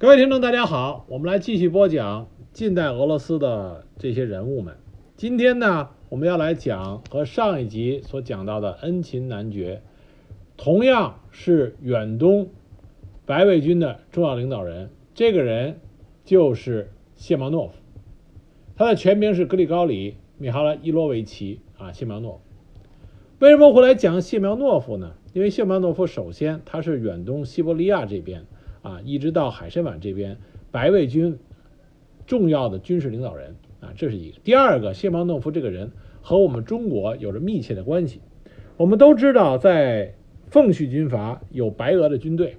各位听众，大家好，我们来继续播讲近代俄罗斯的这些人物们。今天呢，我们要来讲和上一集所讲到的恩琴男爵，同样是远东白卫军的重要领导人。这个人就是谢苗诺夫，他的全名是格里高里·米哈拉伊洛维奇啊，谢苗诺夫。为什么会来讲谢苗诺夫呢？因为谢苗诺夫首先他是远东西伯利亚这边。啊，一直到海参崴这边，白卫军重要的军事领导人啊，这是一个。第二个，谢苗诺夫这个人和我们中国有着密切的关系。我们都知道，在奉系军阀有白俄的军队，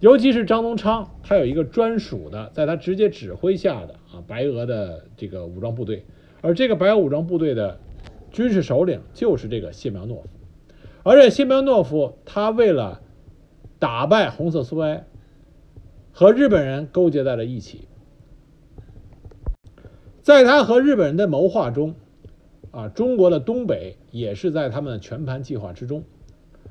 尤其是张宗昌，他有一个专属的，在他直接指挥下的啊白俄的这个武装部队，而这个白俄武装部队的军事首领就是这个谢苗诺夫，而且谢苗诺夫他为了打败红色苏维埃，和日本人勾结在了一起。在他和日本人的谋划中，啊，中国的东北也是在他们的全盘计划之中，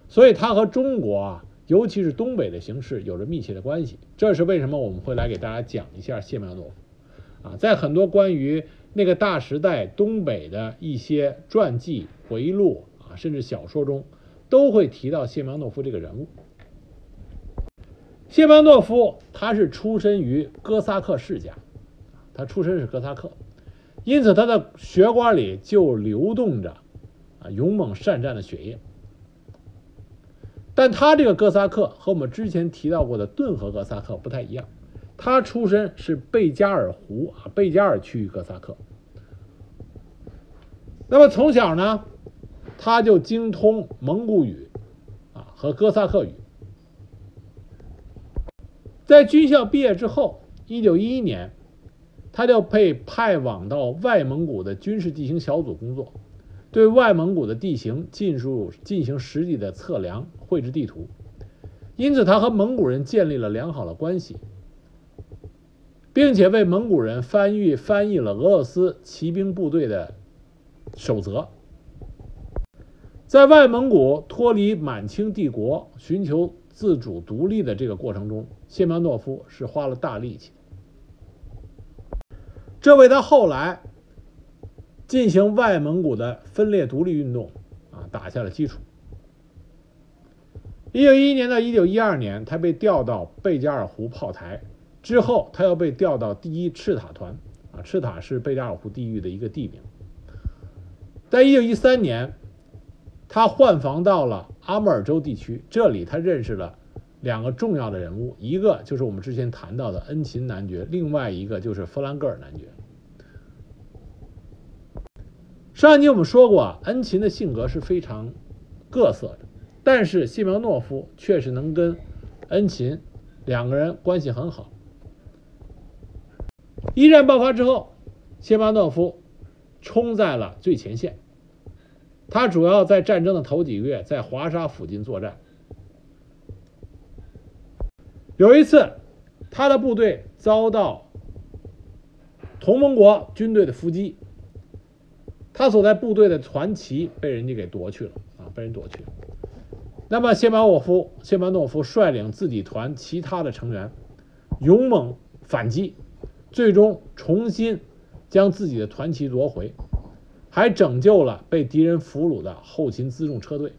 所以他和中国啊，尤其是东北的形势有着密切的关系。这是为什么我们会来给大家讲一下谢苗诺夫，啊，在很多关于那个大时代东北的一些传记、回忆录啊，甚至小说中，都会提到谢苗诺夫这个人物。谢苗诺夫他是出身于哥萨克世家，他出身是哥萨克，因此他的血管里就流动着啊勇猛善战的血液。但他这个哥萨克和我们之前提到过的顿河哥萨克不太一样，他出身是贝加尔湖啊贝加尔区域哥萨克。那么从小呢，他就精通蒙古语啊和哥萨克语。在军校毕业之后，一九一一年，他就被派往到外蒙古的军事地形小组工作，对外蒙古的地形进入进行实地的测量、绘制地图。因此，他和蒙古人建立了良好的关系，并且为蒙古人翻译翻译了俄罗斯骑兵部队的守则。在外蒙古脱离满清帝国，寻求。自主独立的这个过程中，谢苗诺夫是花了大力气，这为他后来进行外蒙古的分裂独立运动啊打下了基础。一九一一年到一九一二年，他被调到贝加尔湖炮台，之后他又被调到第一赤塔团啊，赤塔是贝加尔湖地域的一个地名。在一九一三年。他换防到了阿穆尔州地区，这里他认识了两个重要的人物，一个就是我们之前谈到的恩琴男爵，另外一个就是弗兰格尔男爵。上一集我们说过，恩琴的性格是非常各色的，但是谢苗诺夫确实能跟恩琴两个人关系很好。一战爆发之后，谢苗诺夫冲在了最前线。他主要在战争的头几个月在华沙附近作战。有一次，他的部队遭到同盟国军队的伏击，他所在部队的团旗被人家给夺去了啊，被人夺去了。那么谢马沃夫谢马诺夫率领自己团其他的成员勇猛反击，最终重新将自己的团旗夺回。还拯救了被敌人俘虏的后勤辎重车队，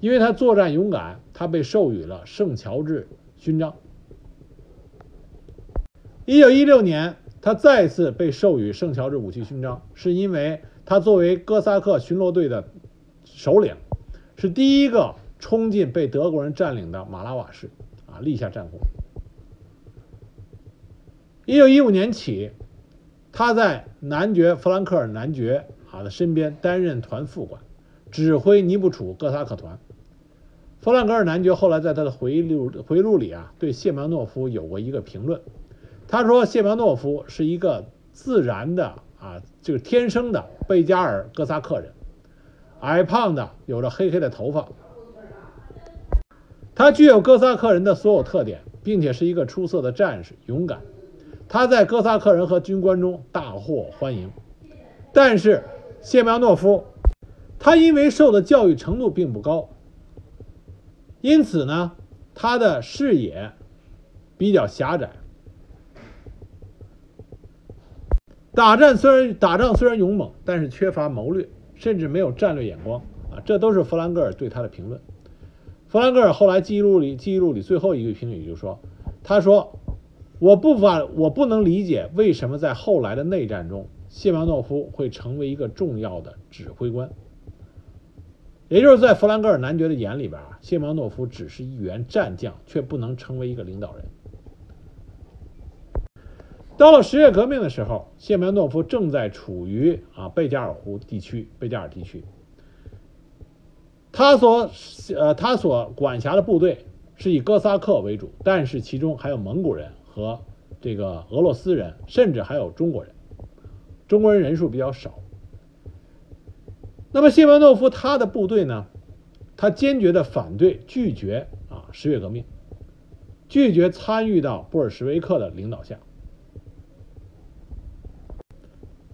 因为他作战勇敢，他被授予了圣乔治勋章。一九一六年，他再次被授予圣乔治武器勋章，是因为他作为哥萨克巡逻队的首领，是第一个冲进被德国人占领的马拉瓦市，啊，立下战功。一九一五年起，他在男爵弗兰克尔男爵。啊的身边担任团副官，指挥尼布楚哥萨克团。弗兰克尔男爵后来在他的回忆录回忆录里啊，对谢苗诺夫有过一个评论。他说：“谢苗诺夫是一个自然的啊，就是天生的贝加尔哥萨克人，矮胖的，有着黑黑的头发。他具有哥萨克人的所有特点，并且是一个出色的战士，勇敢。他在哥萨克人和军官中大获欢迎，但是。”谢苗诺夫，他因为受的教育程度并不高，因此呢，他的视野比较狭窄。打战虽然打仗虽然勇猛，但是缺乏谋略，甚至没有战略眼光啊！这都是弗兰格尔对他的评论。弗兰格尔后来记录里记录里最后一个评语就说：“他说，我不法我不能理解为什么在后来的内战中，谢苗诺夫会成为一个重要的指挥官。也就是在弗兰格尔男爵的眼里边啊，谢苗诺夫只是一员战将，却不能成为一个领导人。”到了十月革命的时候，谢苗诺夫正在处于啊贝加尔湖地区，贝加尔地区。他所呃他所管辖的部队是以哥萨克为主，但是其中还有蒙古人和这个俄罗斯人，甚至还有中国人。中国人人数比较少。那么谢苗诺夫他的部队呢，他坚决的反对拒绝啊十月革命，拒绝参与到布尔什维克的领导下。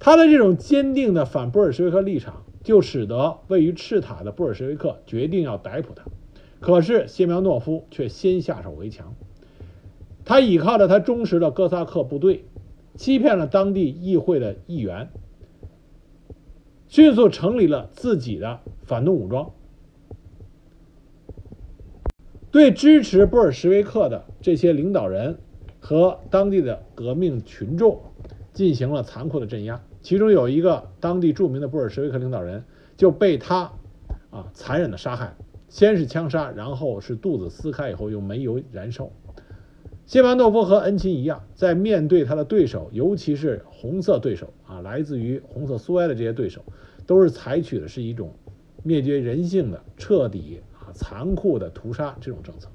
他的这种坚定的反布尔什维克立场，就使得位于赤塔的布尔什维克决定要逮捕他。可是谢苗诺夫却先下手为强，他倚靠着他忠实的哥萨克部队，欺骗了当地议会的议员，迅速成立了自己的反动武装，对支持布尔什维克的这些领导人和当地的革命群众进行了残酷的镇压。其中有一个当地著名的布尔什维克领导人就被他啊残忍的杀害，先是枪杀，然后是肚子撕开以后用煤油燃烧。谢苗诺夫和恩琴一样，在面对他的对手，尤其是红色对手啊，来自于红色苏维埃的这些对手，都是采取的是一种灭绝人性的、彻底啊残酷的屠杀这种政策。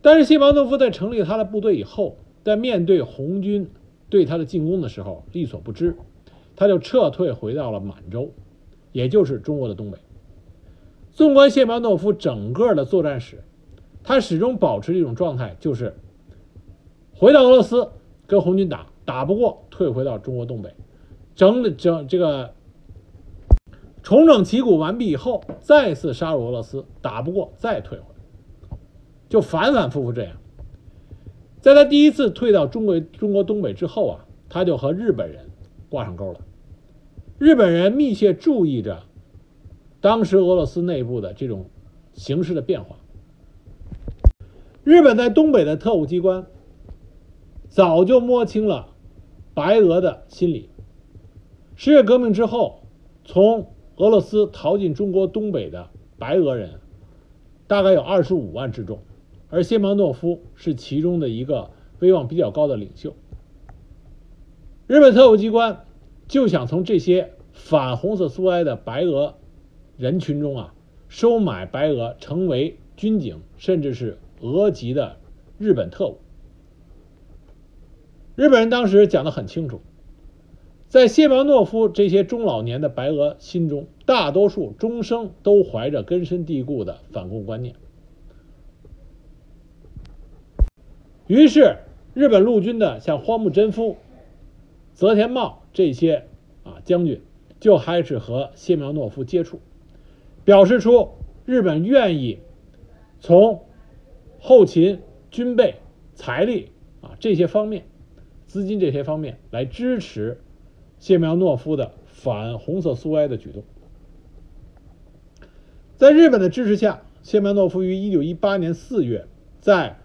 但是谢苗诺夫在成立他的部队以后，在面对红军。对他的进攻的时候力所不支，他就撤退回到了满洲，也就是中国的东北。纵观谢苗诺夫整个的作战史，他始终保持一种状态，就是回到俄罗斯跟红军打，打不过退回到中国东北，整整这个重整旗鼓完毕以后，再次杀入俄罗斯，打不过再退回来，就反反复复这样。在他第一次退到中国中国东北之后啊，他就和日本人挂上钩了。日本人密切注意着当时俄罗斯内部的这种形势的变化。日本在东北的特务机关早就摸清了白俄的心理。十月革命之后，从俄罗斯逃进中国东北的白俄人大概有二十五万之众。而谢苗诺夫是其中的一个威望比较高的领袖。日本特务机关就想从这些反红色苏维埃的白俄人群中啊，收买白俄成为军警，甚至是俄籍的日本特务。日本人当时讲得很清楚，在谢苗诺夫这些中老年的白俄心中，大多数终生都怀着根深蒂固的反共观念。于是，日本陆军的像荒木贞夫、泽田茂这些啊将军，就开始和谢苗诺夫接触，表示出日本愿意从后勤、军备、财力啊这些方面、资金这些方面来支持谢苗诺夫的反红色苏维埃的举动。在日本的支持下，谢苗诺夫于一九一八年四月在。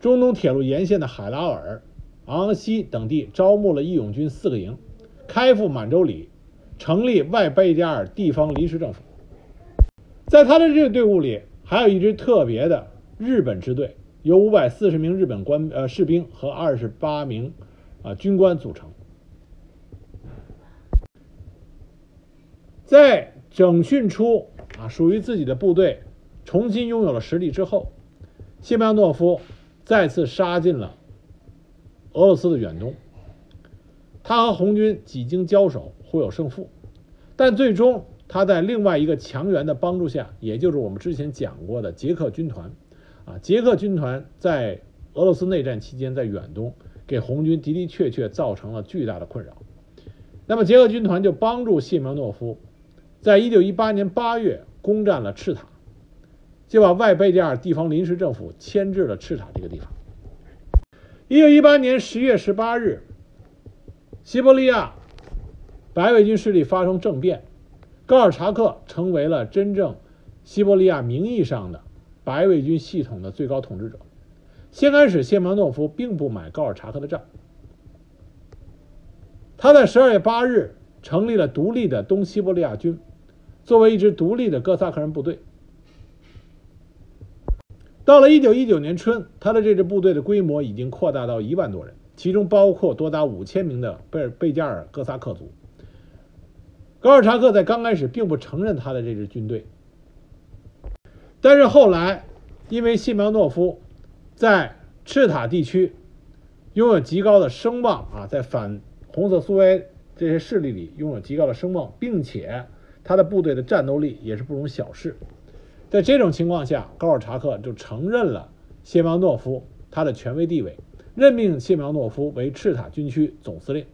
中东铁路沿线的海拉尔、昂西等地招募了义勇军四个营，开赴满洲里，成立外贝加尔地方临时政府。在他的这个队伍里，还有一支特别的日本支队，由五百四十名日本官呃士兵和二十八名啊军官组成。在整训出啊属于自己的部队，重新拥有了实力之后，谢苗诺夫。再次杀进了俄罗斯的远东，他和红军几经交手，互有胜负，但最终他在另外一个强援的帮助下，也就是我们之前讲过的捷克军团，啊，捷克军团在俄罗斯内战期间在远东给红军的的确确造成了巨大的困扰，那么捷克军团就帮助谢苗诺夫，在一九一八年八月攻占了赤塔，就把外贝加尔地方临时政府迁至了赤塔这个地方。一九一八年十月十八日，西伯利亚白卫军势力发生政变，高尔察克成为了真正西伯利亚名义上的白卫军系统的最高统治者。先开始，谢苗诺夫并不买高尔察克的账。他在十二月八日成立了独立的东西伯利亚军，作为一支独立的哥萨克人部队。到了一九一九年春，他的这支部队的规模已经扩大到一万多人，其中包括多达五千名的贝尔贝加尔哥萨克族。高尔察克在刚开始并不承认他的这支军队，但是后来因为谢苗诺夫。在赤塔地区拥有极高的声望啊，在反红色苏维埃这些势力里拥有极高的声望，并且他的部队的战斗力也是不容小视。在这种情况下，高尔察克就承认了谢苗诺夫他的权威地位，任命谢苗诺夫为赤塔军区总司令。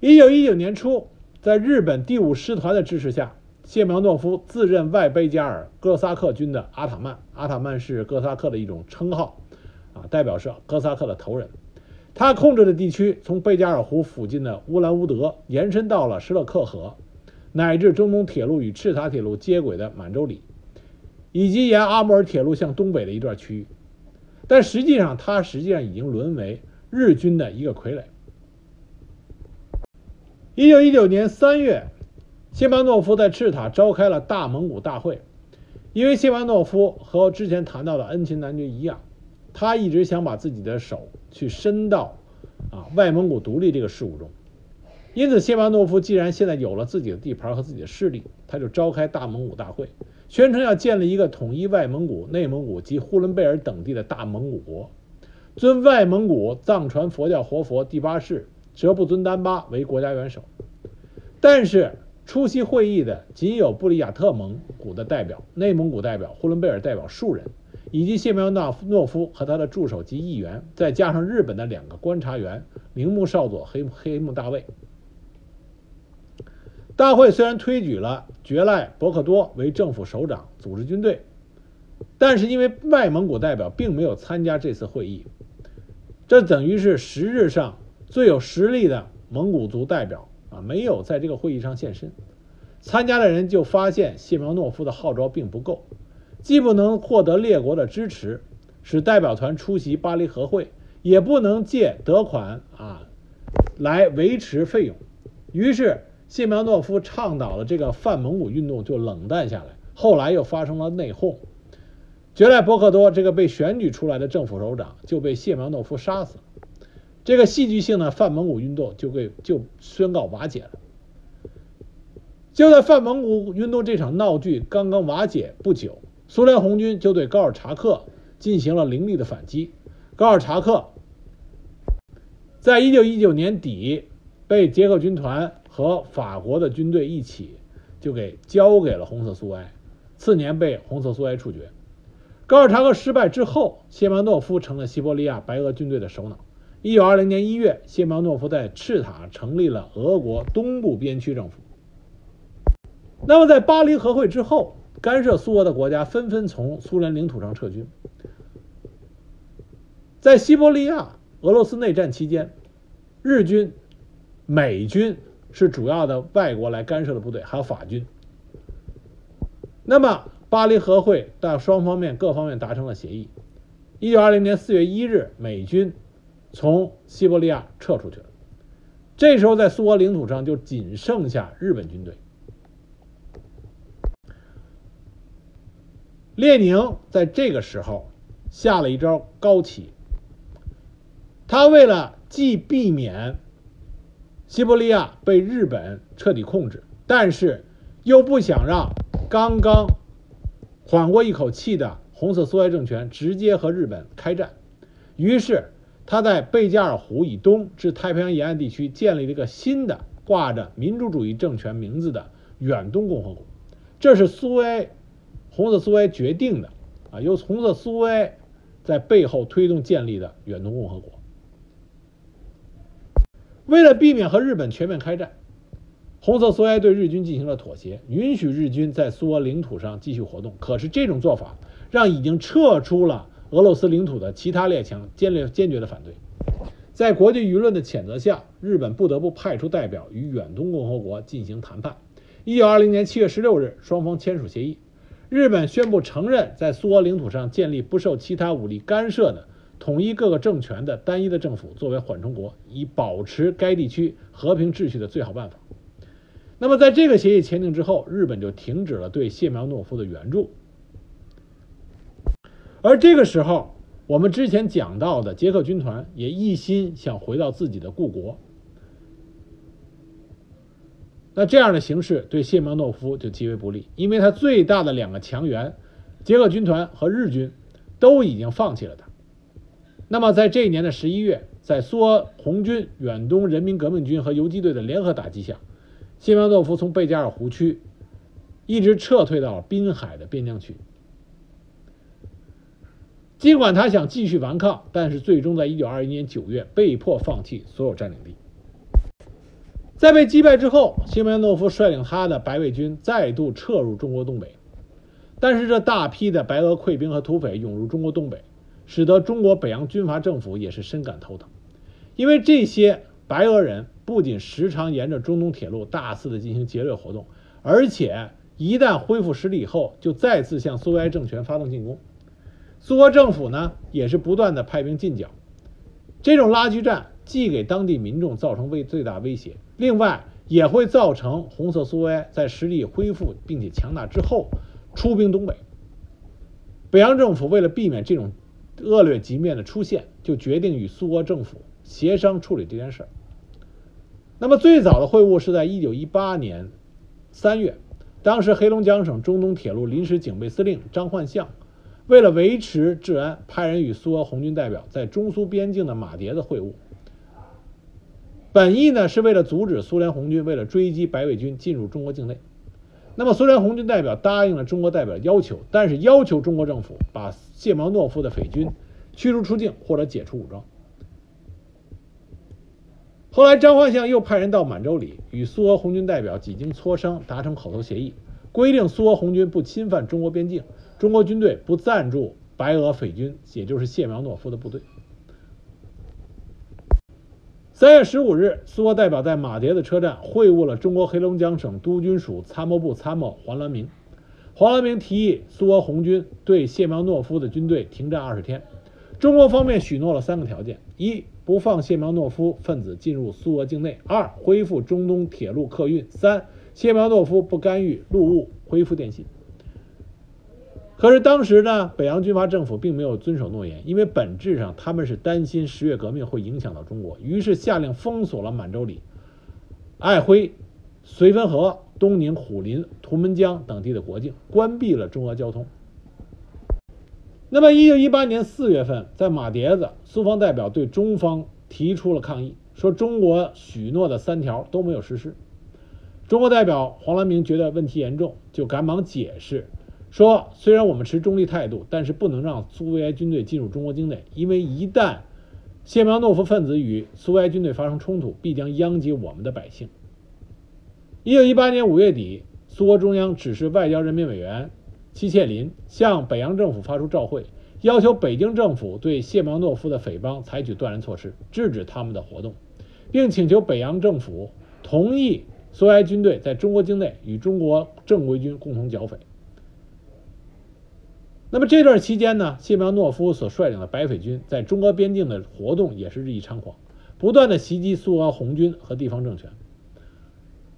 一九一九年初，在日本第五师团的支持下。谢苗诺夫自任外贝加尔哥萨克军的阿塔曼，阿塔曼是哥萨克的一种称号，啊，代表是哥萨克的头人。他控制的地区从贝加尔湖附近的乌兰乌德延伸到了施勒克河，乃至中东铁路与赤塔铁路接轨的满洲里，以及沿阿穆尔铁路向东北的一段区域。但实际上，它实际上已经沦为日军的一个傀儡。一九一九年三月。谢巴诺夫在赤塔召开了大蒙古大会，因为谢巴诺夫和之前谈到的恩琴男爵一样，他一直想把自己的手去伸到啊外蒙古独立这个事务中，因此谢苗诺夫既然现在有了自己的地盘和自己的势力，他就召开大蒙古大会，宣称要建立一个统一外蒙古、内蒙古及呼伦贝尔等地的大蒙古国，尊外蒙古藏传佛教活佛第八世哲布尊丹巴为国家元首，但是。出席会议的仅有布里亚特蒙古的代表、内蒙古代表、呼伦贝尔代表数人，以及谢苗诺夫和他的助手及议员，再加上日本的两个观察员铃木少佐、黑黑木大卫。大会虽然推举了觉赖伯克多为政府首长，组织军队，但是因为外蒙古代表并没有参加这次会议，这等于是实质上最有实力的蒙古族代表。啊，没有在这个会议上现身，参加的人就发现谢苗诺夫的号召并不够，既不能获得列国的支持，使代表团出席巴黎和会，也不能借得款啊来维持费用。于是谢苗诺夫倡导的这个泛蒙古运动就冷淡下来。后来又发生了内讧，觉赖伯克多这个被选举出来的政府首长就被谢苗诺夫杀死。这个戏剧性的泛蒙古运动就被就宣告瓦解了。就在泛蒙古运动这场闹剧刚刚瓦解不久，苏联红军就对高尔察克进行了凌厉的反击。高尔察克在一九一九年底被捷克军团和法国的军队一起就给交给了红色苏埃，次年被红色苏埃处决。高尔察克失败之后，谢曼诺夫成了西伯利亚白俄军队的首脑。一九二零年一月，谢苗诺夫在赤塔成立了俄国东部边区政府。那么，在巴黎和会之后，干涉苏俄的国家纷纷从苏联领土上撤军。在西伯利亚俄罗斯内战期间，日军、美军是主要的外国来干涉的部队，还有法军。那么，巴黎和会到双方面各方面达成了协议。一九二零年四月一日，美军。从西伯利亚撤出去了，这时候在苏俄领土上就仅剩下日本军队。列宁在这个时候下了一招高棋，他为了既避免西伯利亚被日本彻底控制，但是又不想让刚刚缓过一口气的红色苏维埃政权直接和日本开战，于是。他在贝加尔湖以东至太平洋沿岸地区建立了一个新的挂着民主主义政权名字的远东共和国，这是苏维埃红色苏维埃决定的啊，由红色苏维埃在背后推动建立的远东共和国。为了避免和日本全面开战，红色苏维埃对日军进行了妥协，允许日军在苏俄领土上继续活动。可是这种做法让已经撤出了俄罗斯领土的其他列强坚决坚决的反对。在国际舆论的谴责下，日本不得不派出代表与远东共和国进行谈判。一九二零年七月十六日，双方签署协议，日本宣布承认在苏俄领土上建立不受其他武力干涉的。统一各个政权的单一的政府作为缓冲国，以保持该地区和平秩序的最好办法。那么，在这个协议签订之后，日本就停止了对谢苗诺夫的援助。而这个时候，我们之前讲到的捷克军团也一心想回到自己的故国。那这样的形势对谢苗诺夫就极为不利，因为他最大的两个强援，捷克军团和日军，都已经放弃了他。那么，在这一年的十一月，在苏俄红军、远东人民革命军和游击队的联合打击下，谢苗诺夫从贝加尔湖区一直撤退到了滨海的边疆区。尽管他想继续顽抗，但是最终在一九二一年九月被迫放弃所有占领地。在被击败之后，谢苗诺夫率领他的白卫军再度撤入中国东北，但是这大批的白俄溃兵和土匪涌入中国东北。使得中国北洋军阀政府也是深感头疼，因为这些白俄人不仅时常沿着中东铁路大肆的进行劫掠活动，而且一旦恢复实力以后，就再次向苏维埃政权发动进攻。苏俄政府呢，也是不断的派兵进剿，这种拉锯战既给当地民众造成威最大威胁，另外也会造成红色苏维埃在实力恢复并且强大之后出兵东北。北洋政府为了避免这种。恶劣局面的出现，就决定与苏俄政府协商处理这件事儿。那么最早的会晤是在一九一八年三月，当时黑龙江省中东铁路临时警备司令张焕相，为了维持治安，派人与苏俄红军代表在中苏边境的马迭子会晤。本意呢是为了阻止苏联红军为了追击白卫军进入中国境内。那么，苏联红军代表答应了中国代表要求，但是要求中国政府把谢苗诺夫的匪军驱逐出境或者解除武装。后来，张焕相又派人到满洲里，与苏俄红军代表几经磋商，达成口头协议，规定苏俄红军不侵犯中国边境，中国军队不赞助白俄匪军，也就是谢苗诺夫的部队。三月十五日，苏俄代表在马迭的车站会晤了中国黑龙江省督军署参谋部参谋黄兰明。黄兰明提议苏俄红军对谢苗诺夫的军队停战二十天。中国方面许诺了三个条件：一、不放谢苗诺夫分子进入苏俄境内；二、恢复中东铁路客运；三、谢苗诺夫不干预陆务，恢复电信。可是当时呢，北洋军阀政府并没有遵守诺言，因为本质上他们是担心十月革命会影响到中国，于是下令封锁了满洲里、爱辉、绥芬河、东宁、虎林、图们江等地的国境，关闭了中俄交通。那么，一九一八年四月份，在马迭子，苏方代表对中方提出了抗议，说中国许诺的三条都没有实施。中国代表黄兰明觉得问题严重，就赶忙解释。说，虽然我们持中立态度，但是不能让苏维埃军队进入中国境内，因为一旦谢苗诺夫分子与苏维埃军队发生冲突，必将殃及我们的百姓。一九一八年五月底，苏俄中央指示外交人民委员戚切林向北洋政府发出照会，要求北京政府对谢苗诺夫的匪帮采取断然措施，制止他们的活动，并请求北洋政府同意苏维埃军队在中国境内与中国正规军共同剿匪。那么这段期间呢，谢苗诺夫所率领的白匪军在中俄边境的活动也是日益猖狂，不断的袭击苏俄红军和地方政权。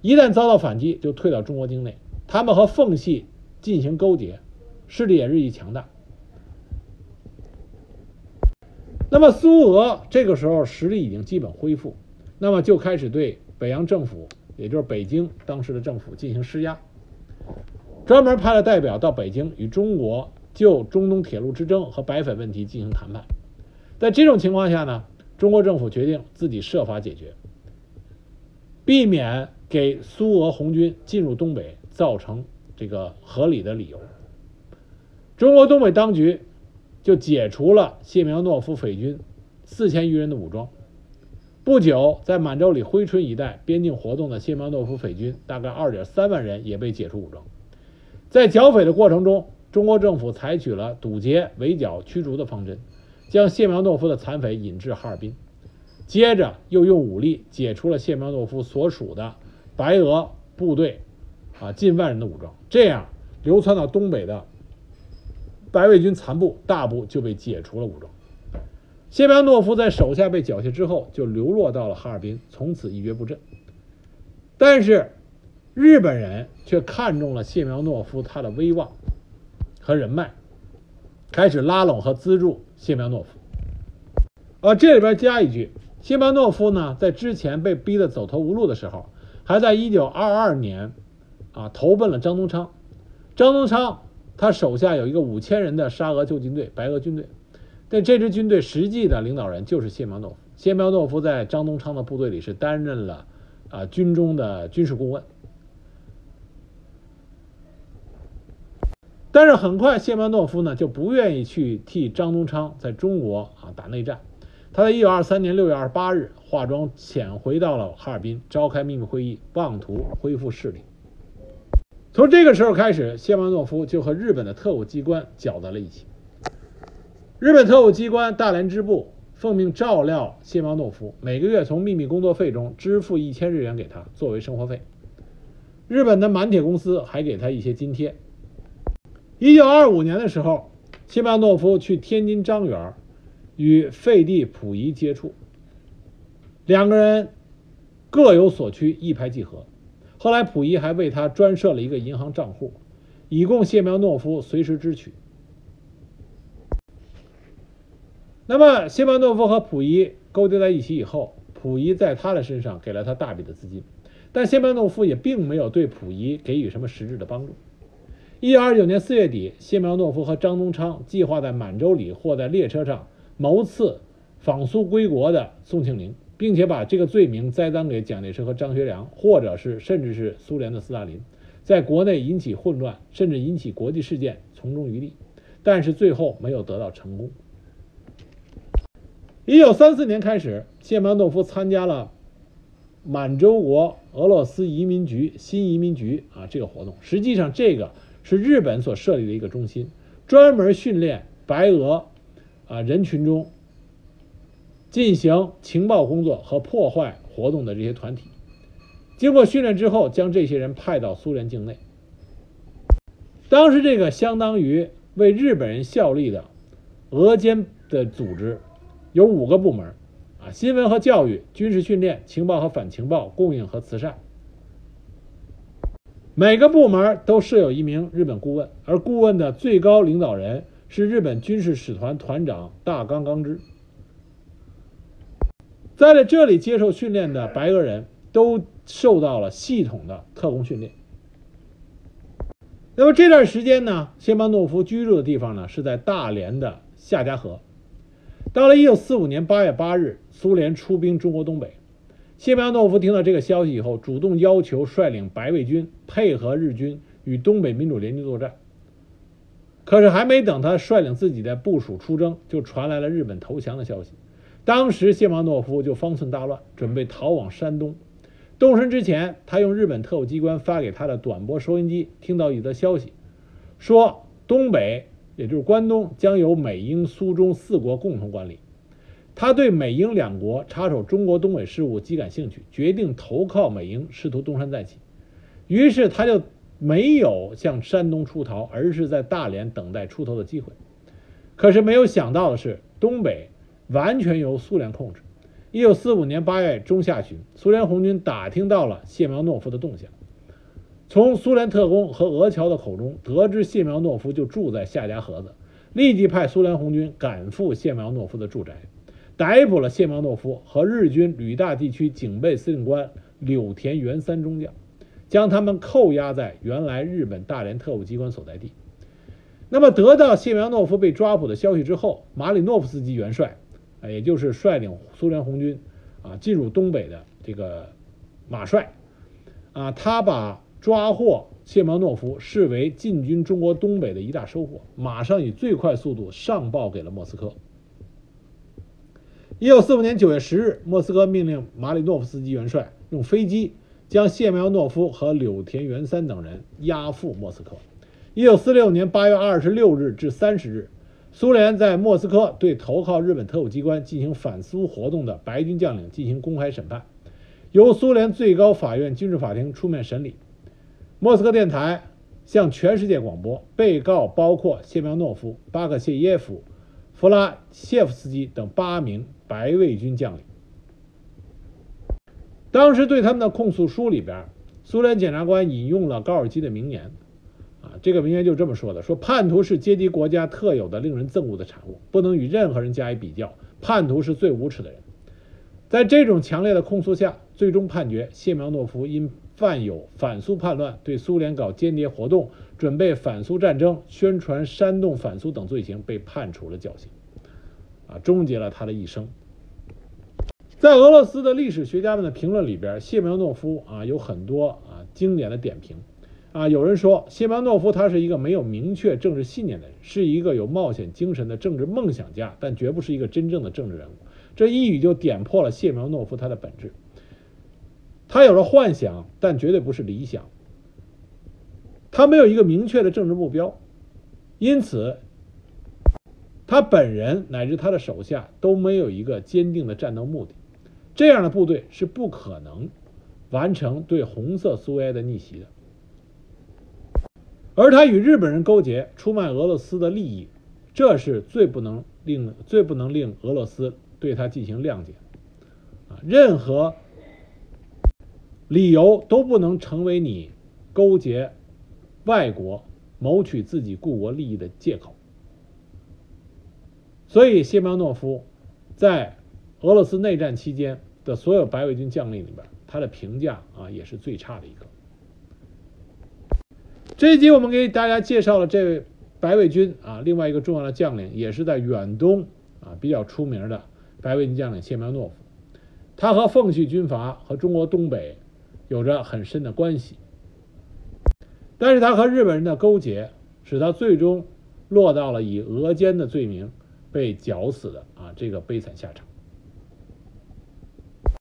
一旦遭到反击，就退到中国境内。他们和奉系进行勾结，势力也日益强大。那么苏俄这个时候实力已经基本恢复，那么就开始对北洋政府，也就是北京当时的政府进行施压，专门派了代表到北京与中国。就中东铁路之争和白匪问题进行谈判，在这种情况下呢，中国政府决定自己设法解决，避免给苏俄红军进入东北造成这个合理的理由。中国东北当局就解除了谢苗诺夫匪军四千余人的武装，不久，在满洲里珲春一带边境活动的谢苗诺夫匪军大概二点三万人也被解除武装。在剿匪的过程中，中国政府采取了堵截、围剿、驱逐的方针，将谢苗诺夫的残匪引至哈尔滨，接着又用武力解除了谢苗诺夫所属的白俄部队啊近万人的武装，这样流窜到东北的白卫军残部大部就被解除了武装。谢苗诺夫在手下被缴械之后，就流落到了哈尔滨，从此一蹶不振。但是，日本人却看中了谢苗诺夫他的威望和人脉，开始拉拢和资助谢苗诺夫。啊，这里边加一句：谢苗诺夫呢，在之前被逼得走投无路的时候，还在1922年啊投奔了张宗昌。张宗昌他手下有一个五千人的沙俄旧军队——白俄军队。但这支军队实际的领导人就是谢苗诺夫。谢苗诺夫在张宗昌的部队里是担任了啊军中的军事顾问。但是很快，谢苗诺夫呢就不愿意去替张宗昌在中国啊打内战。他在1923年6月28日化妆潜回到了哈尔滨，召开秘密会议，妄图恢复势力。从这个时候开始，谢苗诺夫就和日本的特务机关搅在了一起。日本特务机关大连支部奉命照料谢苗诺夫，每个月从秘密工作费中支付一千日元给他作为生活费。日本的满铁公司还给他一些津贴。一九二五年的时候，谢苗诺夫去天津张园与废帝溥仪接触，两个人各有所趋，一拍即合。后来溥仪还为他专设了一个银行账户，以供谢苗诺夫随时支取。那么，谢苗诺夫和溥仪勾结在一起以后，溥仪在他的身上给了他大笔的资金，但谢苗诺夫也并没有对溥仪给予什么实质的帮助。一九二九年四月底，谢苗诺夫和张宗昌计划在满洲里或在列车上谋刺访苏归国的宋庆龄，并且把这个罪名栽赃给蒋介石和张学良，或者是甚至是苏联的斯大林，在国内引起混乱，甚至引起国际事件，从中渔利，但是最后没有得到成功。一九三四年开始，谢苗诺夫参加了满洲国俄罗斯移民局新移民局啊这个活动。实际上，这个是日本所设立的一个中心，专门训练白俄啊人群中进行情报工作和破坏活动的这些团体。经过训练之后，将这些人派到苏联境内。当时，这个相当于为日本人效力的俄奸的组织。有五个部门，啊，新闻和教育、军事训练、情报和反情报、供应和慈善。每个部门都设有一名日本顾问，而顾问的最高领导人是日本军事使团团长大冈纲之。在这里接受训练的白俄人都受到了系统的特工训练。那么这段时间呢，谢巴诺夫居住的地方呢是在大连的夏家河。到了一九四五年八月八日，苏联出兵中国东北。谢苗诺夫听到这个消息以后，主动要求率领白卫军配合日军与东北民主联军作战。可是还没等他率领自己的部署出征，就传来了日本投降的消息。当时谢苗诺夫就方寸大乱，准备逃往山东。动身之前，他用日本特务机关发给他的短波收音机听到一则消息，说东北。也就是关东将由美英苏中四国共同管理。他对美英两国插手中国东北事务极感兴趣，决定投靠美英，试图东山再起。于是他就没有向山东出逃，而是在大连等待出头的机会。可是没有想到的是，东北完全由苏联控制。一九四五年八月中下旬，苏联红军打听到了谢苗诺夫的动向。从苏联特工和俄侨的口中得知，谢苗诺夫就住在夏家河子，立即派苏联红军赶赴谢苗诺夫的住宅，逮捕了谢苗诺夫和日军旅大地区警备司令官柳田元三中将，将他们扣押在原来日本大连特务机关所在地。那么，得到谢苗诺夫被抓捕的消息之后，马里诺夫斯基元帅，啊，也就是率领苏联红军啊进入东北的这个马帅，啊，他把。抓获谢苗诺夫视为进军中国东北的一大收获，马上以最快速度上报给了莫斯科。一九四五年九月十日，莫斯科命令马里诺夫斯基元帅用飞机将谢苗诺夫和柳田元三等人押赴莫斯科。一九四六年八月二十六日至三十日，苏联在莫斯科对投靠日本特务机关进行反苏活动的白军将领进行公开审判，由苏联最高法院军事法庭出面审理。莫斯科电台向全世界广播，被告包括谢苗诺夫、巴克谢耶夫。弗拉谢夫斯基等八名白卫军将领，当时对他们的控诉书里边，苏联检察官引用了高尔基的名言，啊，这个名言就这么说的：说叛徒是阶级国家特有的、令人憎恶的产物，不能与任何人加以比较。叛徒是最无耻的人。在这种强烈的控诉下，最终判决谢苗诺夫因犯有反苏叛乱、对苏联搞间谍活动。准备反苏战争、宣传煽动反苏等罪行，被判处了绞刑，啊，终结了他的一生。在俄罗斯的历史学家们的评论里边，谢苗诺夫啊有很多啊经典的点评，啊，有人说谢苗诺夫他是一个没有明确政治信念的人，是一个有冒险精神的政治梦想家，但绝不是一个真正的政治人物。这一语就点破了谢苗诺夫他的本质。他有了幻想，但绝对不是理想。他没有一个明确的政治目标，因此，他本人乃至他的手下都没有一个坚定的战斗目的。这样的部队是不可能完成对红色苏维埃的逆袭的。而他与日本人勾结，出卖俄罗斯的利益，这是最不能令最不能令俄罗斯对他进行谅解。啊，任何理由都不能成为你勾结。外国谋取自己故国利益的借口，所以谢苗诺夫在俄罗斯内战期间的所有白卫军将领里边，他的评价啊也是最差的一个。这一集我们给大家介绍了这位白卫军啊另外一个重要的将领，也是在远东啊比较出名的白卫军将领谢苗诺夫，他和奉系军阀和中国东北有着很深的关系。但是他和日本人的勾结，使他最终落到了以俄奸的罪名被绞死的啊这个悲惨下场。